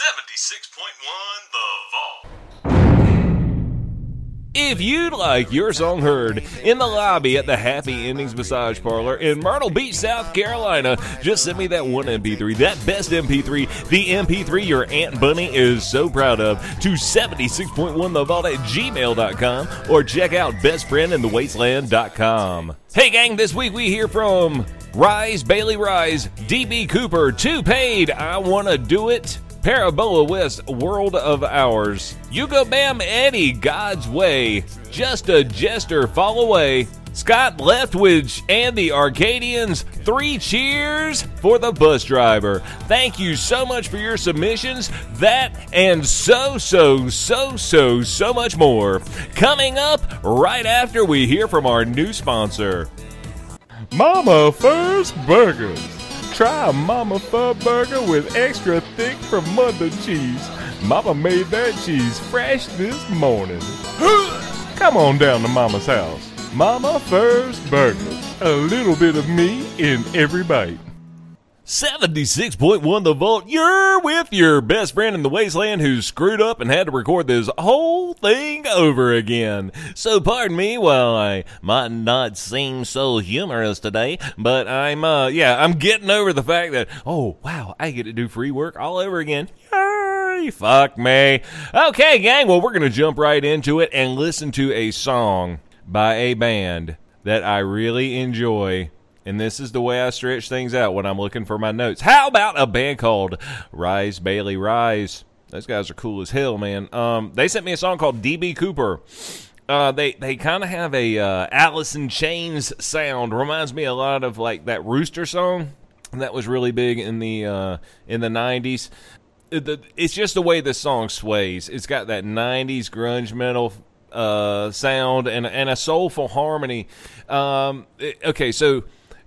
76.1 The Vault. If you'd like your song heard in the lobby at the Happy Endings Massage Parlor in Myrtle Beach, South Carolina, just send me that one MP3, that best MP3, the MP3 your Aunt Bunny is so proud of, to 76.1thevault at gmail.com or check out bestfriendinthewasteland.com. Hey gang, this week we hear from Rise, Bailey Rise, DB Cooper, 2Paid, I Wanna Do It, Parabola West, World of Ours. Ugobam Eddie, God's Way. Just a Jester, Fall Away. Scott Leftwich and the Arcadians, three cheers for the bus driver. Thank you so much for your submissions. That and so, so, so, so, so much more. Coming up right after we hear from our new sponsor. Mama Furr's Burgers. Try a Mama Furr burger with extra thick from Mother cheese. Mama made that cheese fresh this morning. Come on down to Mama's house. Mama Furr's Burgers. A little bit of me in every bite. 76.1 The Vault, you're with your best friend in the wasteland who screwed up and had to record this whole thing over again. So pardon me while I might not seem so humorous today, but I'm, uh, yeah, I'm getting over the fact that, oh, wow, I get to do free work all over again. Yay, fuck me. Okay, gang, well, we're going to jump right into it and listen to a song by a band that I really enjoy and this is the way I stretch things out when I'm looking for my notes. How about a band called Rise Bailey Rise? Those guys are cool as hell, man. Um, they sent me a song called DB Cooper. Uh, they they kind of have a uh, Alice in Chains sound. Reminds me a lot of like that Rooster song that was really big in the uh, in the '90s. It's just the way the song sways. It's got that '90s grunge metal uh, sound and and a soulful harmony. Um, okay, so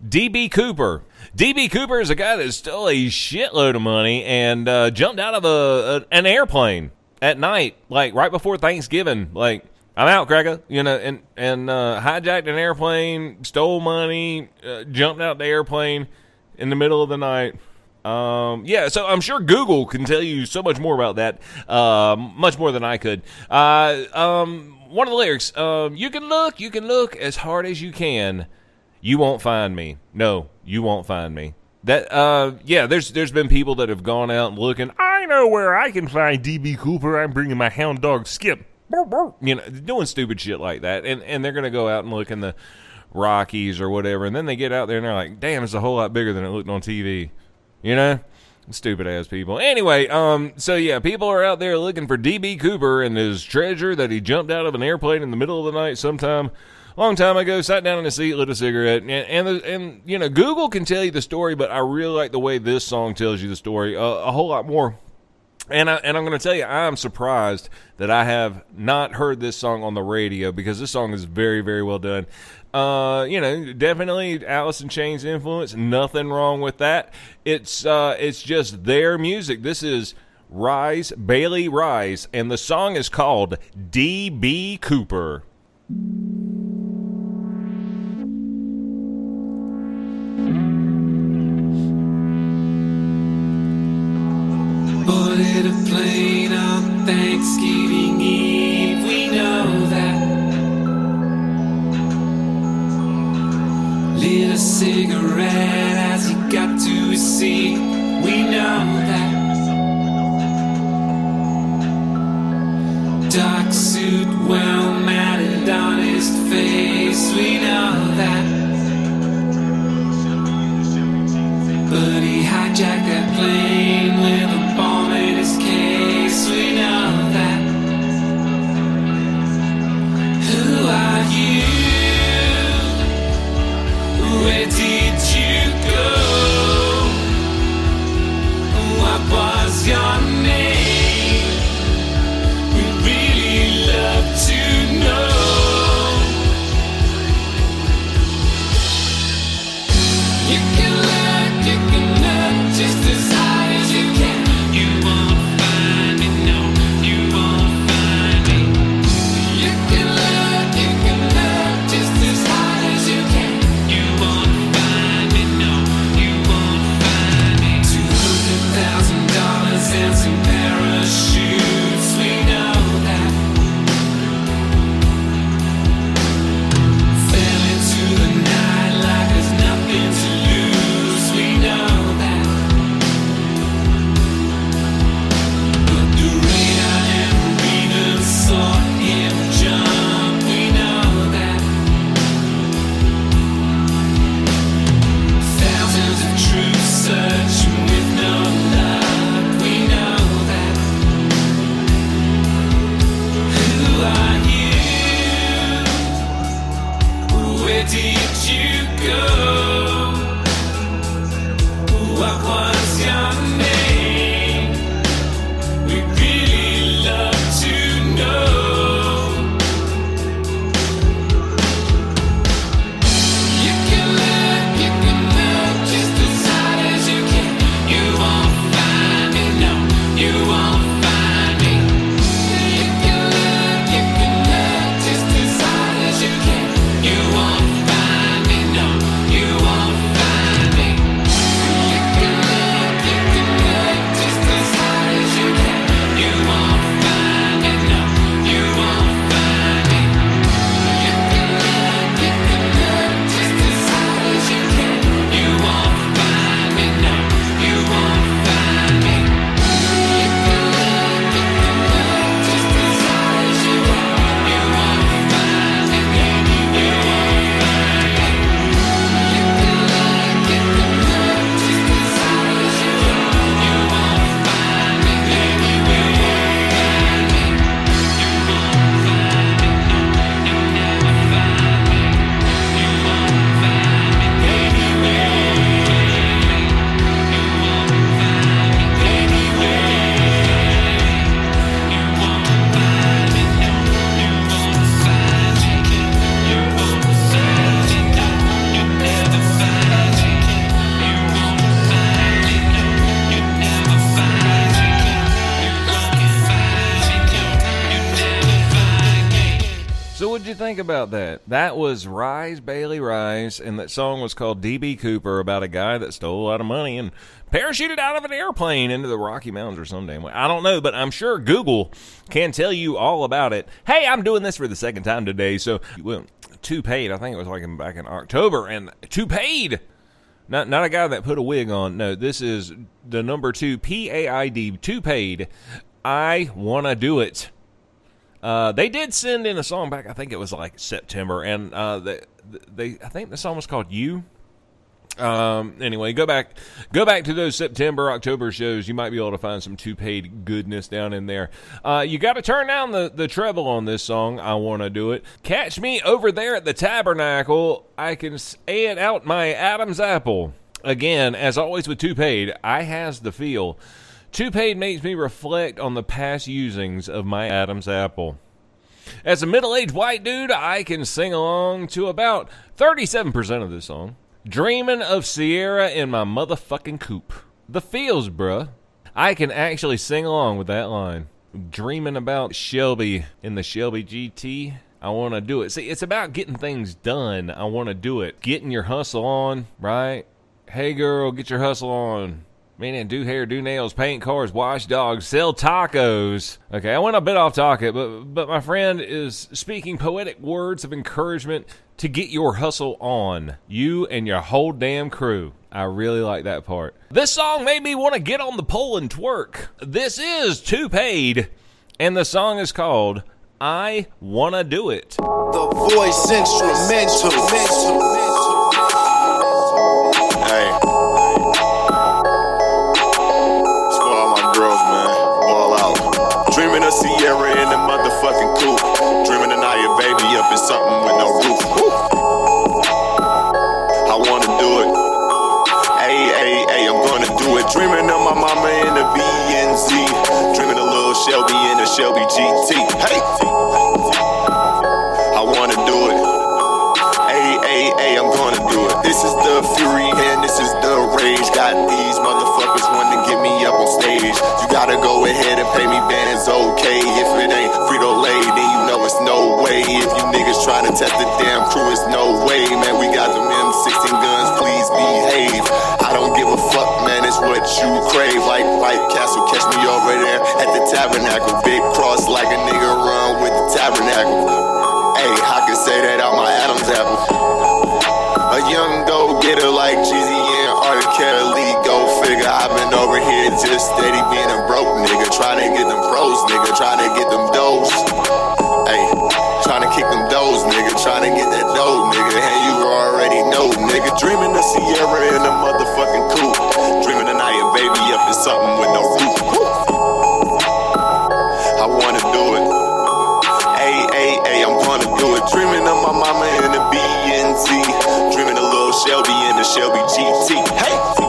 DB Cooper. DB Cooper is a guy that stole a shitload of money and uh, jumped out of a, a, an airplane at night, like right before Thanksgiving. Like, I'm out, Cracker, you know, and and uh, hijacked an airplane, stole money, uh, jumped out the airplane in the middle of the night. Um, yeah, so I'm sure Google can tell you so much more about that, uh, much more than I could. Uh, um, one of the lyrics, um, you can look, you can look as hard as you can you won't find me. No, you won't find me. That uh yeah, there's there's been people that have gone out and looking. I know where I can find DB Cooper. I'm bringing my hound dog Skip. You know, doing stupid shit like that, and and they're gonna go out and look in the Rockies or whatever, and then they get out there and they're like, damn, it's a whole lot bigger than it looked on TV. You know, stupid ass people. Anyway, um, so yeah, people are out there looking for DB Cooper and his treasure that he jumped out of an airplane in the middle of the night sometime long time ago, sat down in a seat, lit a cigarette, and and, and you know Google can tell you the story, but I really like the way this song tells you the story uh, a whole lot more. And I, and I'm going to tell you, I'm surprised that I have not heard this song on the radio because this song is very, very well done. Uh, you know, definitely Alice in Chains influence. Nothing wrong with that. It's uh, it's just their music. This is Rise Bailey Rise, and the song is called D.B. Cooper. Boarded a plane on Thanksgiving Eve, we know that. Lit a cigarette as he got to his seat, we know that. Dark suit well matted on his face, we know that. That? Was Rise Bailey Rise, and that song was called DB Cooper about a guy that stole a lot of money and parachuted out of an airplane into the Rocky Mountains or some damn way. I don't know, but I'm sure Google can tell you all about it. Hey, I'm doing this for the second time today, so well, 2Paid. I think it was like back in October, and 2Paid. Not not a guy that put a wig on. No, this is the number two P A I D 2Paid. I wanna do it. Uh, they did send in a song back. I think it was like September, and uh, they, they I think the song was called "You." Um, anyway, go back, go back to those September, October shows. You might be able to find some 2Paid goodness down in there. Uh, you got to turn down the the treble on this song. I want to do it. Catch me over there at the Tabernacle. I can add out my Adam's apple again. As always with 2Paid, I has the feel. 2Paid makes me reflect on the past usings of my Adam's apple. As a middle aged white dude, I can sing along to about 37% of this song. Dreaming of Sierra in my motherfucking coupe. The feels, bruh. I can actually sing along with that line. Dreaming about Shelby in the Shelby GT. I want to do it. See, it's about getting things done. I want to do it. Getting your hustle on, right? Hey, girl, get your hustle on. Meaning do hair, do nails, paint cars, wash dogs, sell tacos. Okay, I went a bit off topic, but but my friend is speaking poetic words of encouragement to get your hustle on. You and your whole damn crew. I really like that part. This song made me want to get on the pole and twerk. This is 2Paid, and the song is called I Wanna Do It. The voice instrumental. Hey. Sierra in the motherfucking coupe. Dreaming of Naya baby up in something with no roof. Woo. I wanna do it. Hey, hey, hey, I'm gonna do it. Dreaming of my mama in the BNZ. Dreaming of little Shelby in the Shelby GT. Hey. I wanna do it. Hey, hey, hey, I'm gonna do it. This is the fury and this is the rage. Got these motherfuckers wanting to get me up on stage. You gotta go ahead me bands, okay? If it ain't Frito Lay, then you know it's no way. If you niggas trying to test the damn crew, it's no way, man. We got them M16 guns, please behave. I don't give a fuck, man. It's what you crave. Like White Castle, catch me over there at the tabernacle. Big cross like a nigga run with the tabernacle. Hey, I can say that out my Adam's apple. A young go getter like Jeezy and R. Kelly. I've been over here just steady being a broke nigga. Trying to get them pros, nigga. Trying to get them doors. Hey, trying to kick them doors, nigga. Trying to get that dough, nigga. And you already know, nigga. Dreaming of Sierra in a motherfucking coupe. Dreaming of Naya baby up in something with no roof. I wanna do it. Hey, hey, hey, I'm gonna do it. Dreaming of my mama in the BNZ. Dreaming of little Shelby in the Shelby GT. Hey!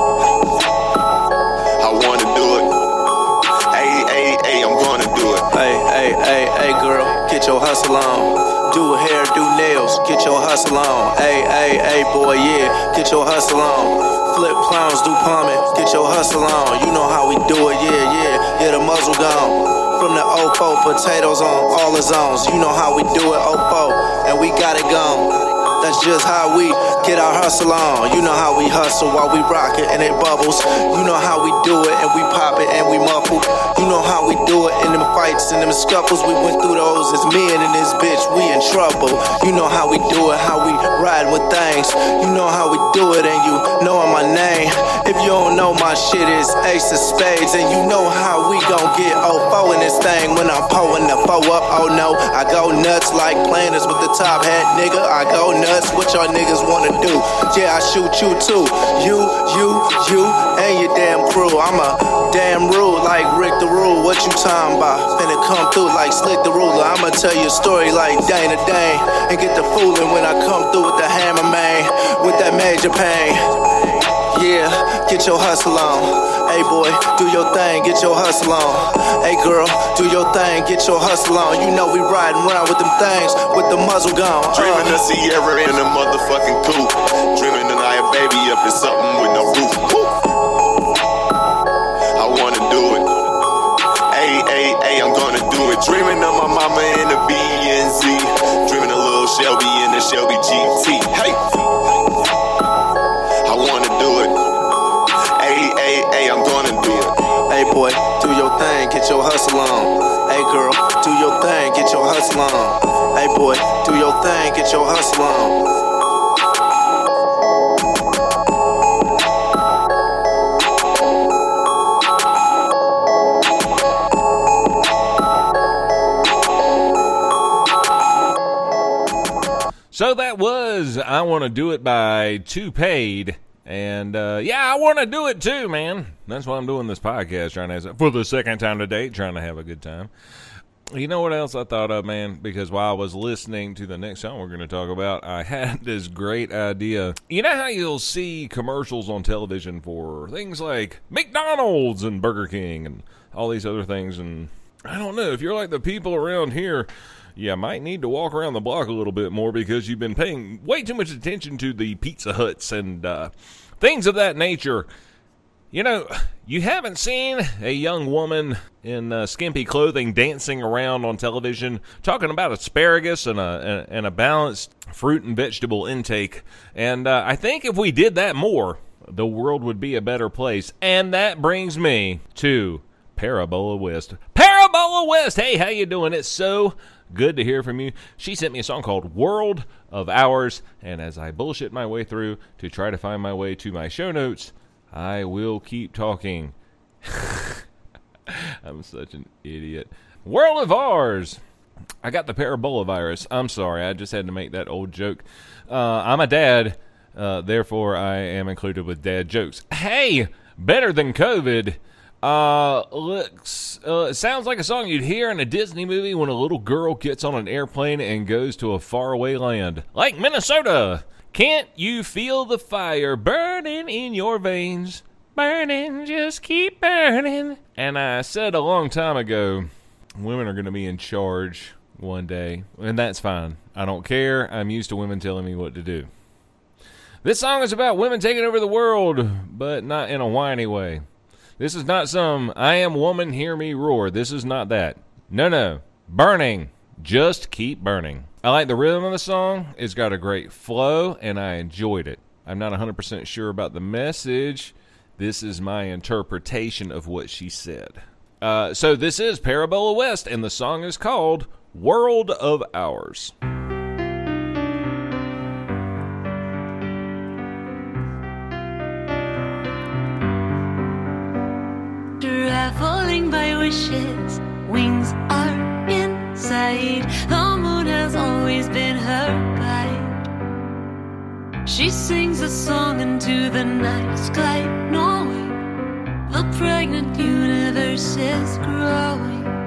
Your hustle on. Do hair, do nails, get your hustle on. Hey, hey, hey, boy, yeah, get your hustle on. Flip clowns, do plumbing, get your hustle on. You know how we do it, yeah, yeah, yeah, the muzzle gone. From the 04, potatoes on all the zones. You know how we do it, 04, and we got it gone. That's just how we get our hustle on. You know how we hustle while we rock it and it bubbles. You know how we do it and we pop it and we muffle. You know how we do it in them fights and them scuffles. We went through those as men and this bitch, we in trouble. You know how we do it, how we ride with things. You know how we do it and you know my name. If you don't know my shit is ace of spades and you know how we gon' get 04 in this thing when I'm pulling the foe up. Oh no, I go nuts like planners with the top hat, nigga. I go nuts. That's what y'all niggas wanna do? Yeah, I shoot you too. You, you, you, and your damn crew. I'm a damn rude like Rick the Rule. What you talking about? Finna come through like Slick the Ruler. I'ma tell you a story like Dana Dane and get the fooling when I come through with the hammer man, with that major pain. Yeah, get your hustle on. Hey boy, do your thing, get your hustle on. Hey girl, do your thing, get your hustle on. You know we riding around with them things with the muzzle gone. Uh. Dreaming of Sierra in a motherfucking coupe. Dreaming of Naya baby up in something with no roof. Woo. I wanna do it. Hey, hey, hey, I'm gonna do it. Dreaming of my mama in the BNZ. Dreaming a little ay, boy, do your thing, get your hustle on. Hey girl, do your thing, get your hustle on. Hey boy, do your thing, get your hustle on. So that was I Want to Do It by 2Paid. And uh, yeah, I want to do it too, man. That's why I'm doing this podcast, trying to have, for the second time today, trying to have a good time. You know what else I thought of, man? Because while I was listening to the next song we're going to talk about, I had this great idea. You know how you'll see commercials on television for things like McDonald's and Burger King and all these other things, and I don't know if you're like the people around here you might need to walk around the block a little bit more because you've been paying way too much attention to the Pizza Huts and uh, things of that nature. You know, you haven't seen a young woman in uh, skimpy clothing dancing around on television talking about asparagus and a and a balanced fruit and vegetable intake. And uh, I think if we did that more, the world would be a better place. And that brings me to Parabola West. Parabola West. Hey, how you doing? It's so good to hear from you. She sent me a song called World of Ours, and as I bullshit my way through to try to find my way to my show notes, I will keep talking. I'm such an idiot. World of Ours. I got the parabola virus. I'm sorry, I just had to make that old joke. Uh, I'm a dad, uh, therefore I am included with dad jokes. Hey, better than COVID. Uh, looks, uh, sounds like a song you'd hear in a Disney movie when a little girl gets on an airplane and goes to a faraway land, like Minnesota. Can't you feel the fire burning in your veins? Burning, just keep burning. And I said a long time ago, women are going to be in charge one day, and that's fine. I don't care. I'm used to women telling me what to do. This song is about women taking over the world, but not in a whiny way. This is not some I am woman, hear me roar. This is not that. No, no. Burning. Just keep burning. I like the rhythm of the song. It's got a great flow, and I enjoyed it. I'm not 100% sure about the message. This is my interpretation of what she said. Uh, so, this is Parabola West, and the song is called World of Ours. Wishes, wings are inside. The moon has always been her guide. She sings a song into the night sky, knowing the pregnant universe is growing.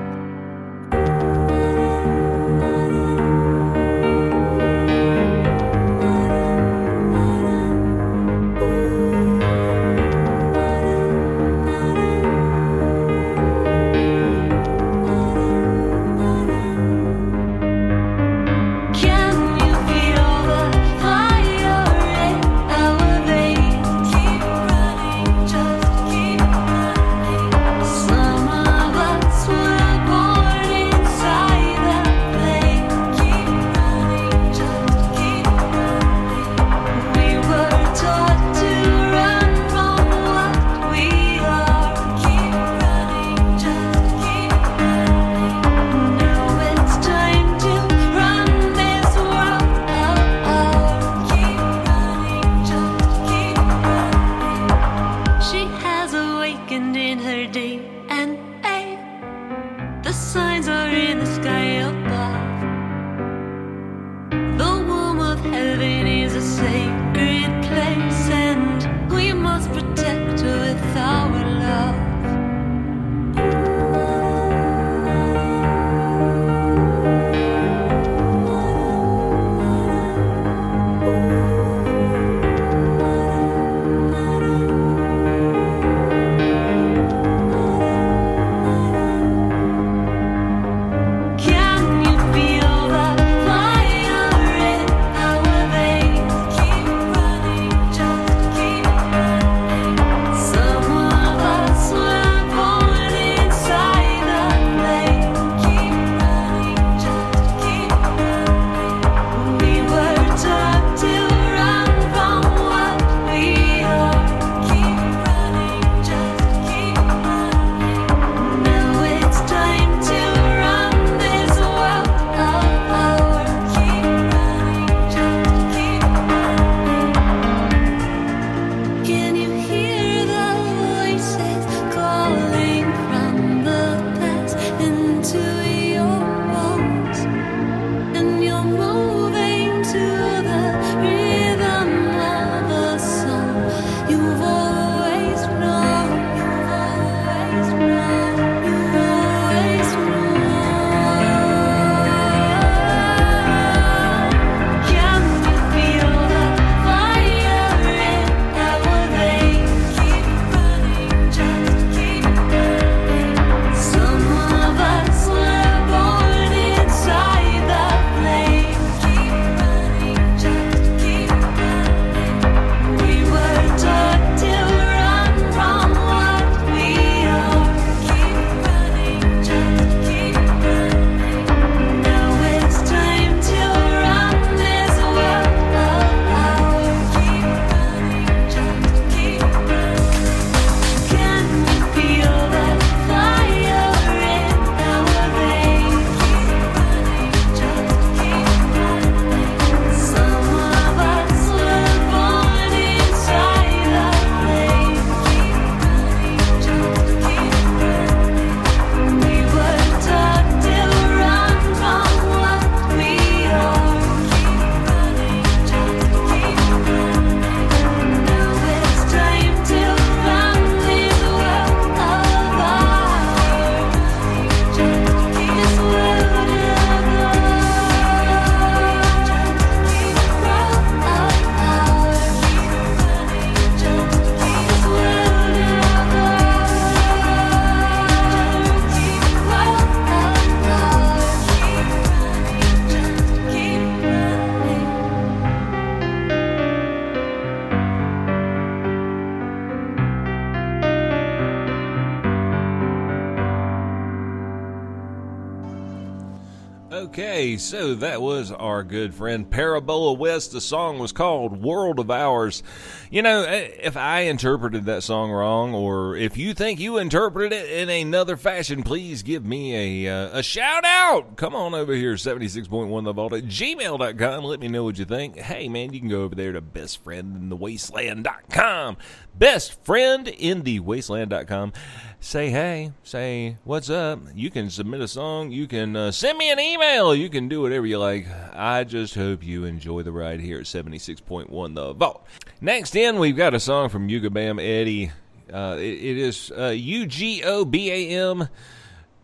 Good friend Parabola West. The song was called World of Ours. You know, eh, if I interpreted that song wrong, or if you think you interpreted it in another fashion, please give me a, uh, a shout out. Come on over here, 76.1 The Vault at gmail.com. Let me know what you think. Hey, man, you can go over there to bestfriendinthewasteland.com. Bestfriendinthewasteland.com say hey, say what's up. You can submit a song. You can uh, send me an email. You can do whatever you like. I just hope you enjoy the ride here at 76.1 The Vault. Next in, we've got a song from Ugobam Eddie. Uh, it, it is uh, U G O B A M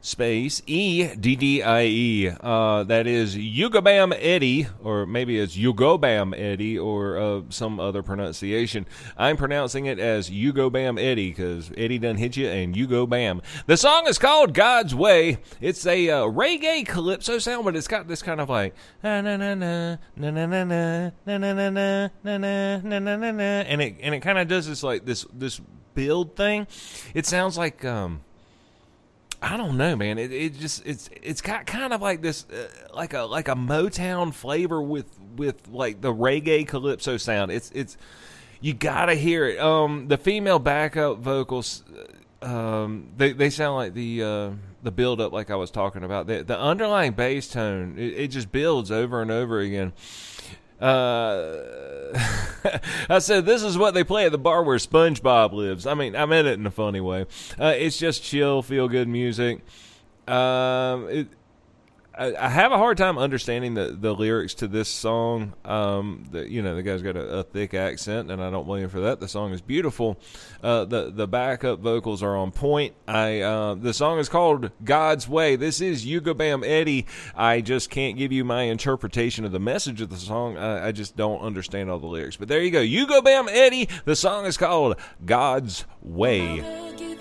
space E D D I E. Uh, that is Ugobam Eddie, or maybe it's Ugobam Eddie, or uh, some other pronunciation. I'm pronouncing it as Ugobam Eddie because Eddie done hit you and you go bam. The song is called God's Way. It's a uh, reggae calypso sound, but it's got this kind of like na na na na na na na na na na na na na na na na na na, and it and it kind of does this like this this build thing. It sounds like um I don't know, man. It, it just it's it's got kind of like this uh, like a like a Motown flavor with with like the reggae calypso sound. It's it's you gotta hear it. Um, the female backup vocals, uh, um, they they sound like the uh, the build up like I was talking about. The the underlying bass tone it, it just builds over and over again. Uh, I said this is what they play at the bar where SpongeBob lives. I mean, I meant it in a funny way. Uh, it's just chill, feel good music. Um, it, I, I have a hard time understanding the, the lyrics to this song. Um, the, you know, the guy's got a, a thick accent, and I don't blame him for that. The song is beautiful. Uh, the the backup vocals are on point. I uh, the song is called God's Way. This is Ugobam Eddie. I just can't give you my interpretation of the message of the song. I, I just don't understand all the lyrics. But there you go, Ugobam Eddie. The song is called God's Way.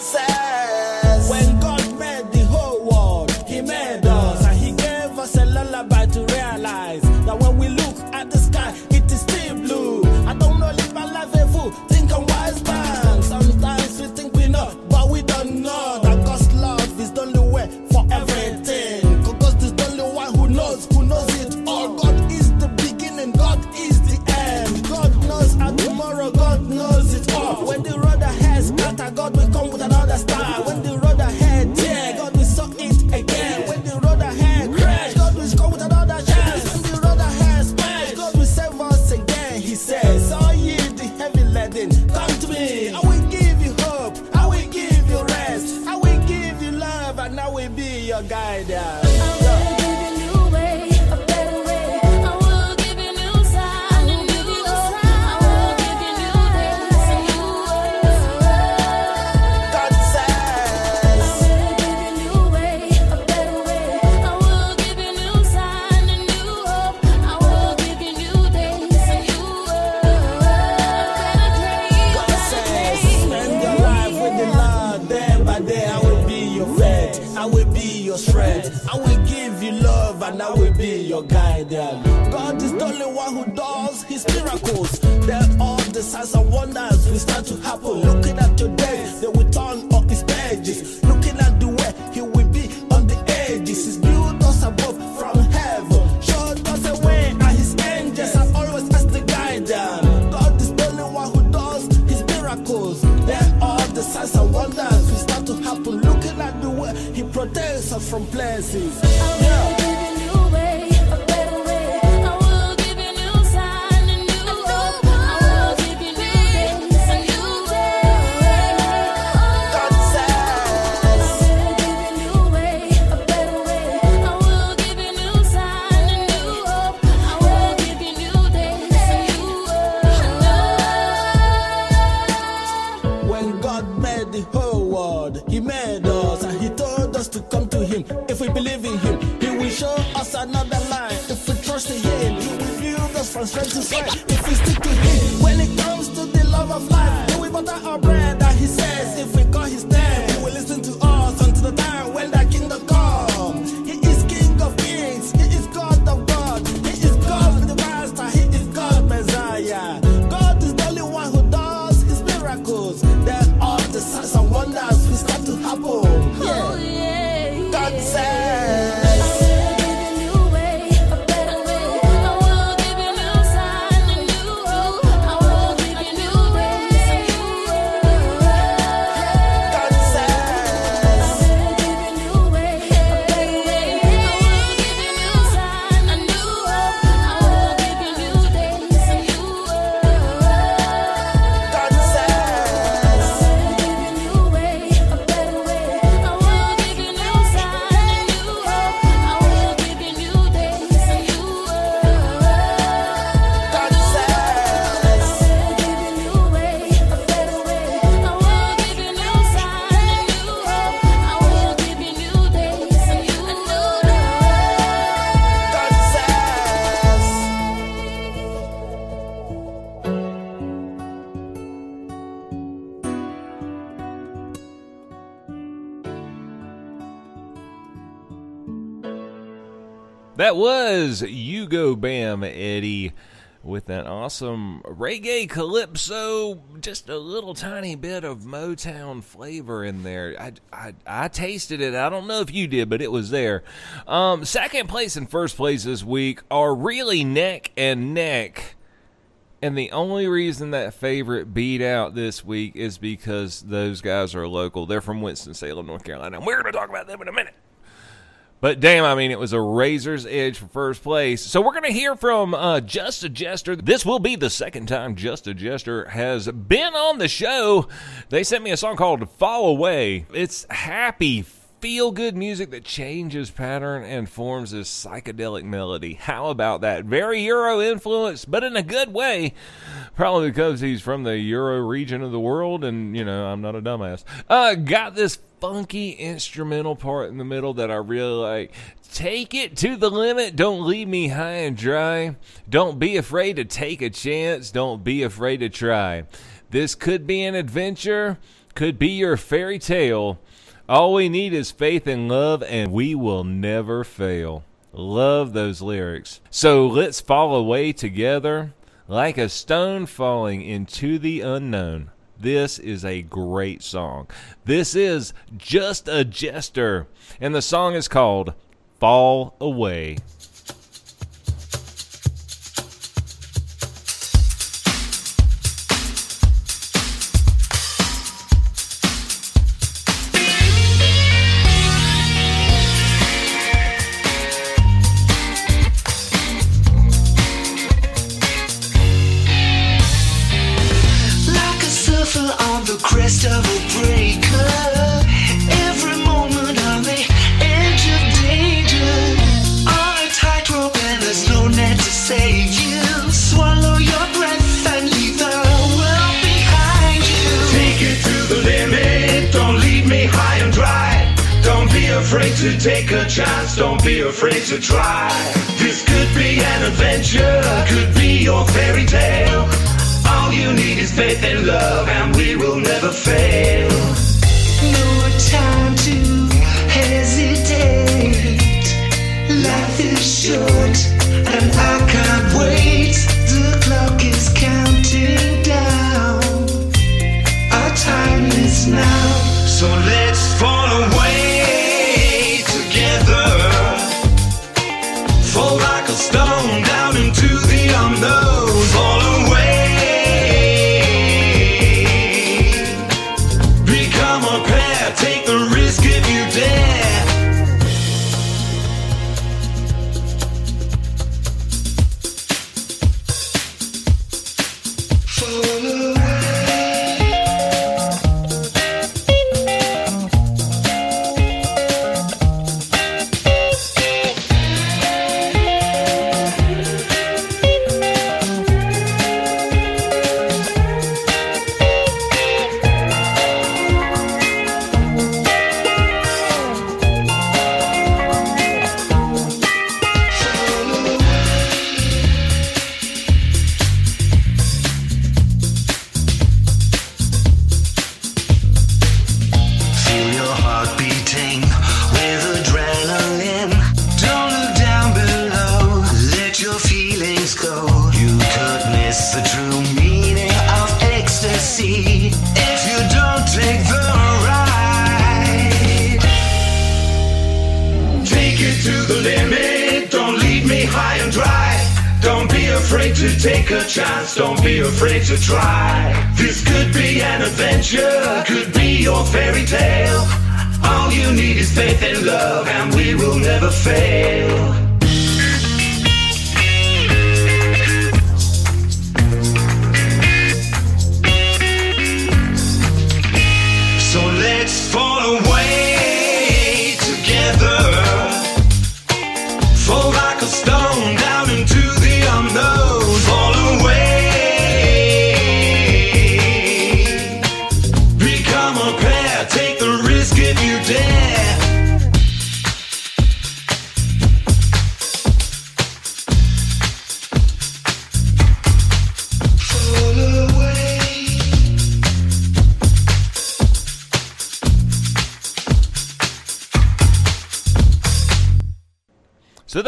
Says, when God made the whole world, He made us, and He gave us a lullaby to realize that when we look at the sky, it is still blue. I don't know, live my life a fool, think I'm wise man. Sometimes we think we know, but we don't know that God's love is the only way for everything. God is the only one who knows, who knows it all. God is the beginning, God is the end. God knows our tomorrow, God knows it all. When the God will come with protest us from places. Yeah. Was Ugobam Eddie with that awesome reggae calypso, just a little tiny bit of Motown flavor in there. I, I, I tasted it. I don't know if you did, but it was there. Um, second place and first place this week are really neck and neck. And the only reason that favorite beat out this week is because those guys are local. They're from Winston-Salem, North Carolina. And we're going to talk about them in a minute. But damn, I mean, it was a razor's edge for first place. So we're going to hear from uh, Just a Jester. This will be the second time Just a Jester has been on the show. They sent me a song called Fall Away. It's happy, feel good music that changes pattern and forms this psychedelic melody. How about that? Very Euro influenced, but in a good way. Probably because he's from the Euro region of the world, and, you know, I'm not a dumbass. Uh, got this funky instrumental part in the middle that I really like. Take it to the limit. Don't leave me high and dry. Don't be afraid to take a chance. Don't be afraid to try. This could be an adventure, could be your fairy tale. All we need is faith and love, and we will never fail. Love those lyrics. So let's fall away together like a stone falling into the unknown. This is a great song. This is Just a Jester, and the song is called Fall Away. Afraid to take a chance, don't be afraid to try. This could be an adventure, could be your fairy tale. All you need is faith and love, and we will never fail. No time to hesitate. Life is short, and I can't wait. The clock is counting down. Our time is now. So let's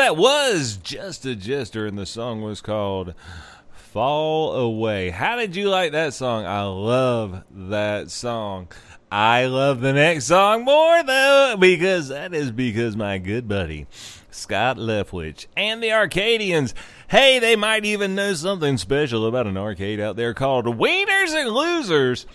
that was Just a Jester, and the song was called Fall Away. How did you like that song? I love that song. I love the next song more, though, because that is because my good buddy, Scott Leftwich, and the Arcadians, hey, they might even know something special about an arcade out there called Wieners and Losers.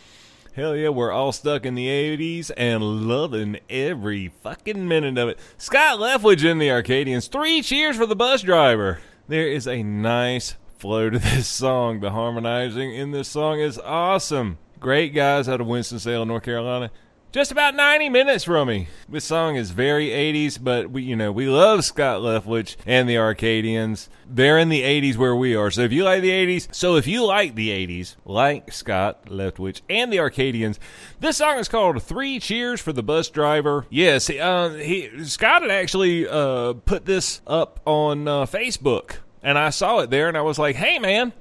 Hell yeah, we're all stuck in the 80s and loving every fucking minute of it. Scott Leftwich and the Arcadians, three cheers for the bus driver. There is a nice flow to this song. The harmonizing in this song is awesome. Great guys out of Winston-Salem, North Carolina. Just about 90 minutes from me. This song is very 80s, but we, you know, we love Scott Leftwich and the Arcadians. They're in the 80s where we are. So if you like the 80s, so if you like the 80s, like Scott Leftwich and the Arcadians, this song is called Three Cheers for the Bus Driver. Yes, uh, he, Scott had actually uh, put this up on uh, Facebook, and I saw it there, and I was like, hey, man,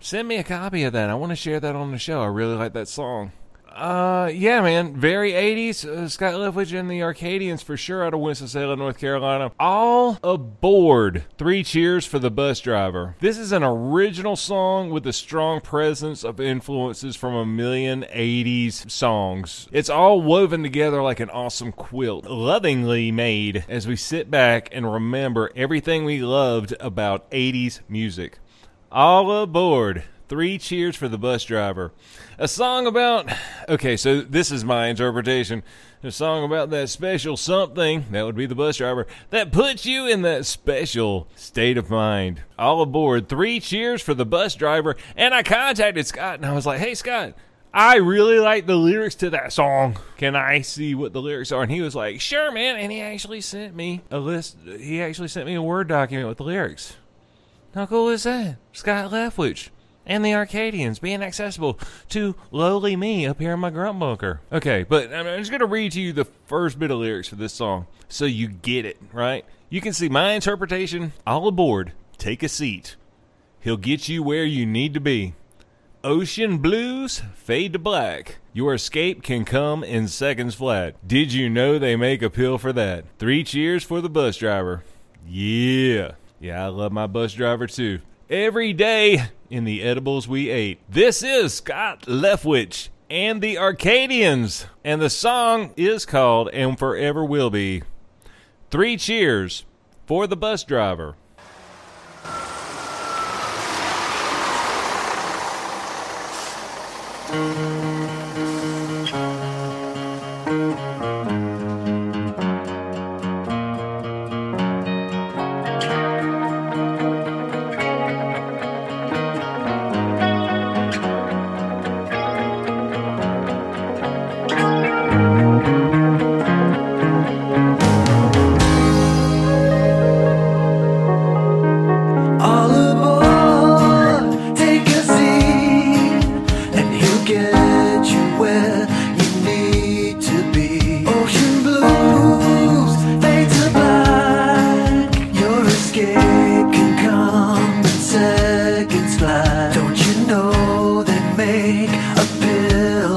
send me a copy of that. I want to share that on the show. I really like that song. Uh, yeah, man. Very 80s. Uh, Scott Leftwich and the Arcadians for sure out of Winston-Salem, North Carolina. All aboard. Three cheers for the bus driver. This is an original song with a strong presence of influences from a million 80s songs. It's all woven together like an awesome quilt, lovingly made as we sit back and remember everything we loved about 80s music. All aboard. Three cheers for the bus driver. A song about. Okay, so this is my interpretation. A song about that special something, that would be the bus driver, that puts you in that special state of mind. All aboard. Three cheers for the bus driver. And I contacted Scott and I was like, hey, Scott. I really like the lyrics to that song. Can I see what the lyrics are? And he was like, sure, man. And he actually sent me a list. He actually sent me a Word document with the lyrics. How cool is that? Scott Leftwich and the Arcadians being accessible to lowly me up here in my grunt bunker. Okay, but I'm just going to read to you the first bit of lyrics for this song so you get it, right? You can see my interpretation. All aboard, take a seat. He'll get you where you need to be. Ocean blues fade to black. Your escape can come in seconds flat. Did you know they make a pill for that? Three cheers for the bus driver. Yeah. Yeah, I love my bus driver too. Every day in the edibles we ate. This is Scott Leftwich and the Arcadians, and the song is called and forever will be Three Cheers for the Bus Driver.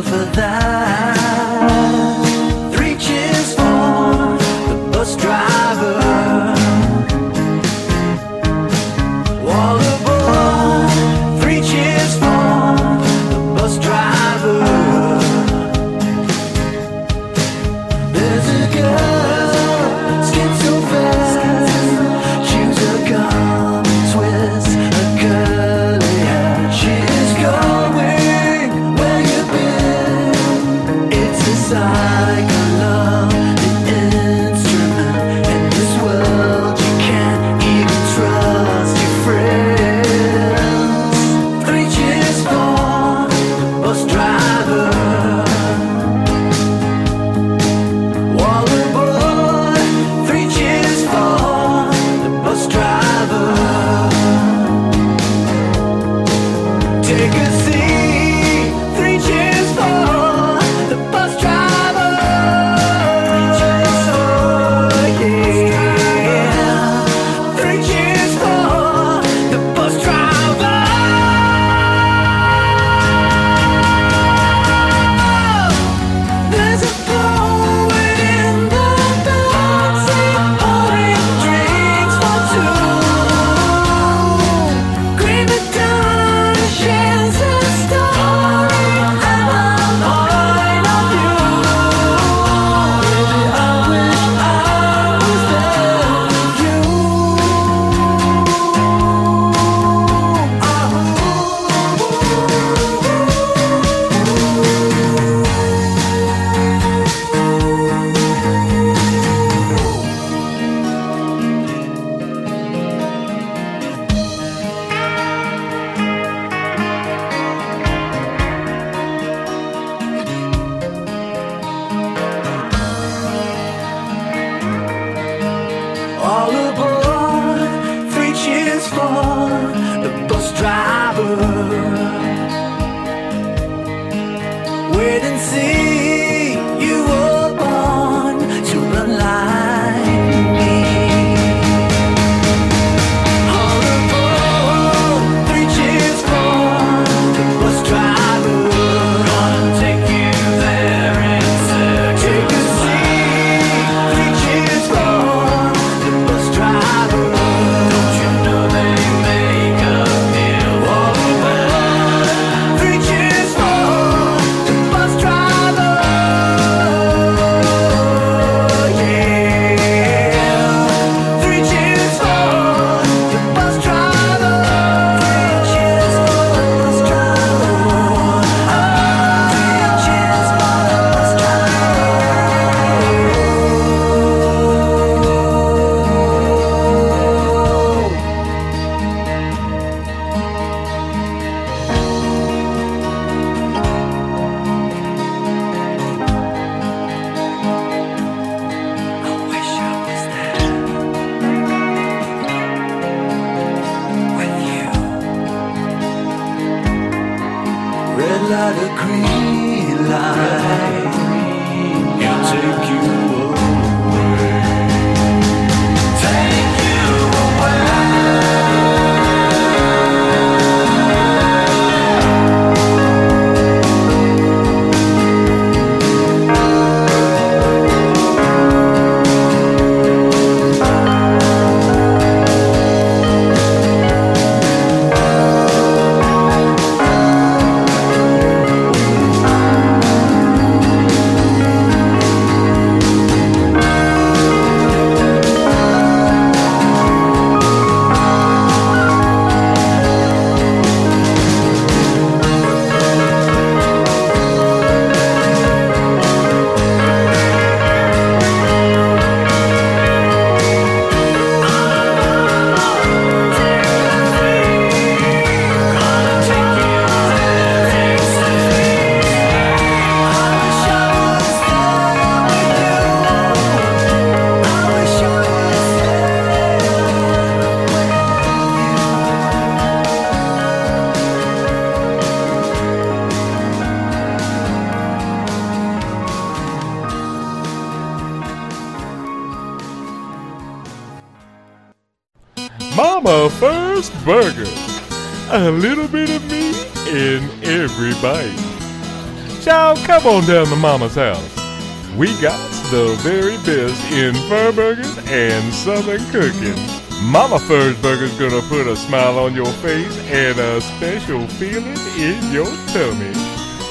For that? A little bit of meat in every bite. Child, come on down to Mama's house. We got the very best in fur burgers and southern cooking. Mama Furr's Burger's gonna put a smile on your face and a special feeling in your tummy.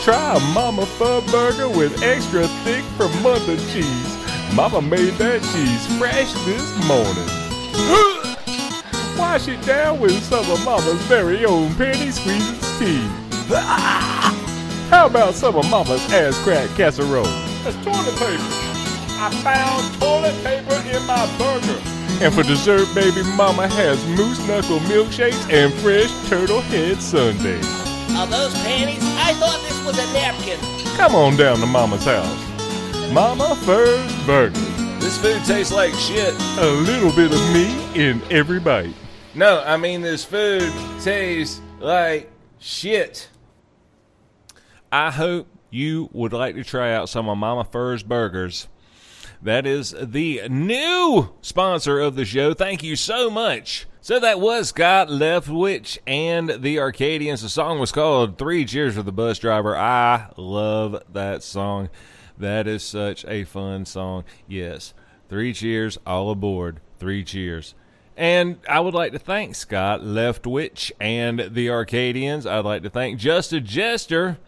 Try Mama Furr Burger with extra thick Vermonter cheese. Mama made that cheese fresh this morning. Wash it down with some of Mama's very own penny squeezes tea. How about some of Mama's ass crack casserole? That's toilet paper. I found toilet paper in my burger. And for dessert, baby, Mama has moose knuckle milkshakes and fresh turtle head sundaes. Are those panties? I thought this was a napkin. Come on down to Mama's house. Mama Furr's Burger. This food tastes like shit. A little bit of meat in every bite. No, I mean this food tastes like shit. I hope you would like to try out some of Mama Furr's burgers. That is the new sponsor of the show. Thank you so much. So that was Scott Leftwich and the Arcadians. The song was called Three Cheers for the Bus Driver. I love that song. That is such a fun song. Yes. Three cheers, all aboard. Three cheers. And I would like to thank Scott Leftwich and the Arcadians. I'd like to thank Just a Jester.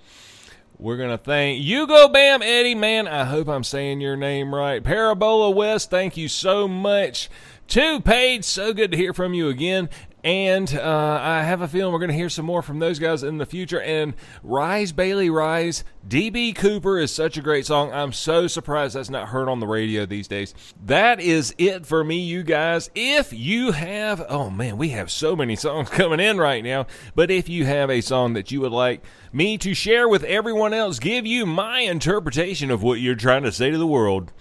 We're going to thank Ugobam Eddie, man. I hope I'm saying your name right. Parabola West, thank you so much. 2Paid, so good to hear from you again. And uh, I have a feeling we're going to hear some more from those guys in the future. And Rise, Bailey, Rise. DB Cooper is such a great song. I'm so surprised that's not heard on the radio these days. That is it for me, you guys. If you have, oh man, we have so many songs coming in right now. But if you have a song that you would like me to share with everyone else, give you my interpretation of what you're trying to say to the world.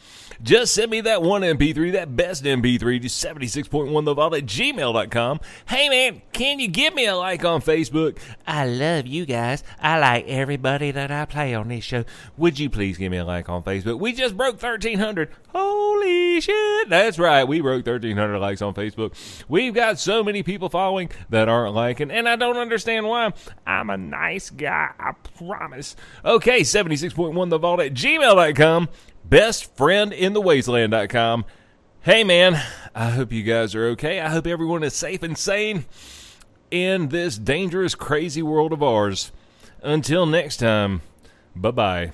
Just send me that one MP3, that best MP3 to 76.1 the vault at gmail.com. Hey man, can you give me a like on Facebook? I love you guys. I like everybody that I play on this show. Would you please give me a like on Facebook? We just broke 1,300. Holy shit. That's right. We broke 1,300 likes on Facebook. We've got so many people following that aren't liking, and I don't understand why. I'm a nice guy. I promise. Okay, 76.1 the vault at gmail.com best friend in Hey man, I hope you guys are okay. I hope everyone is safe and sane in this dangerous, crazy world of ours. Until next time, bye bye.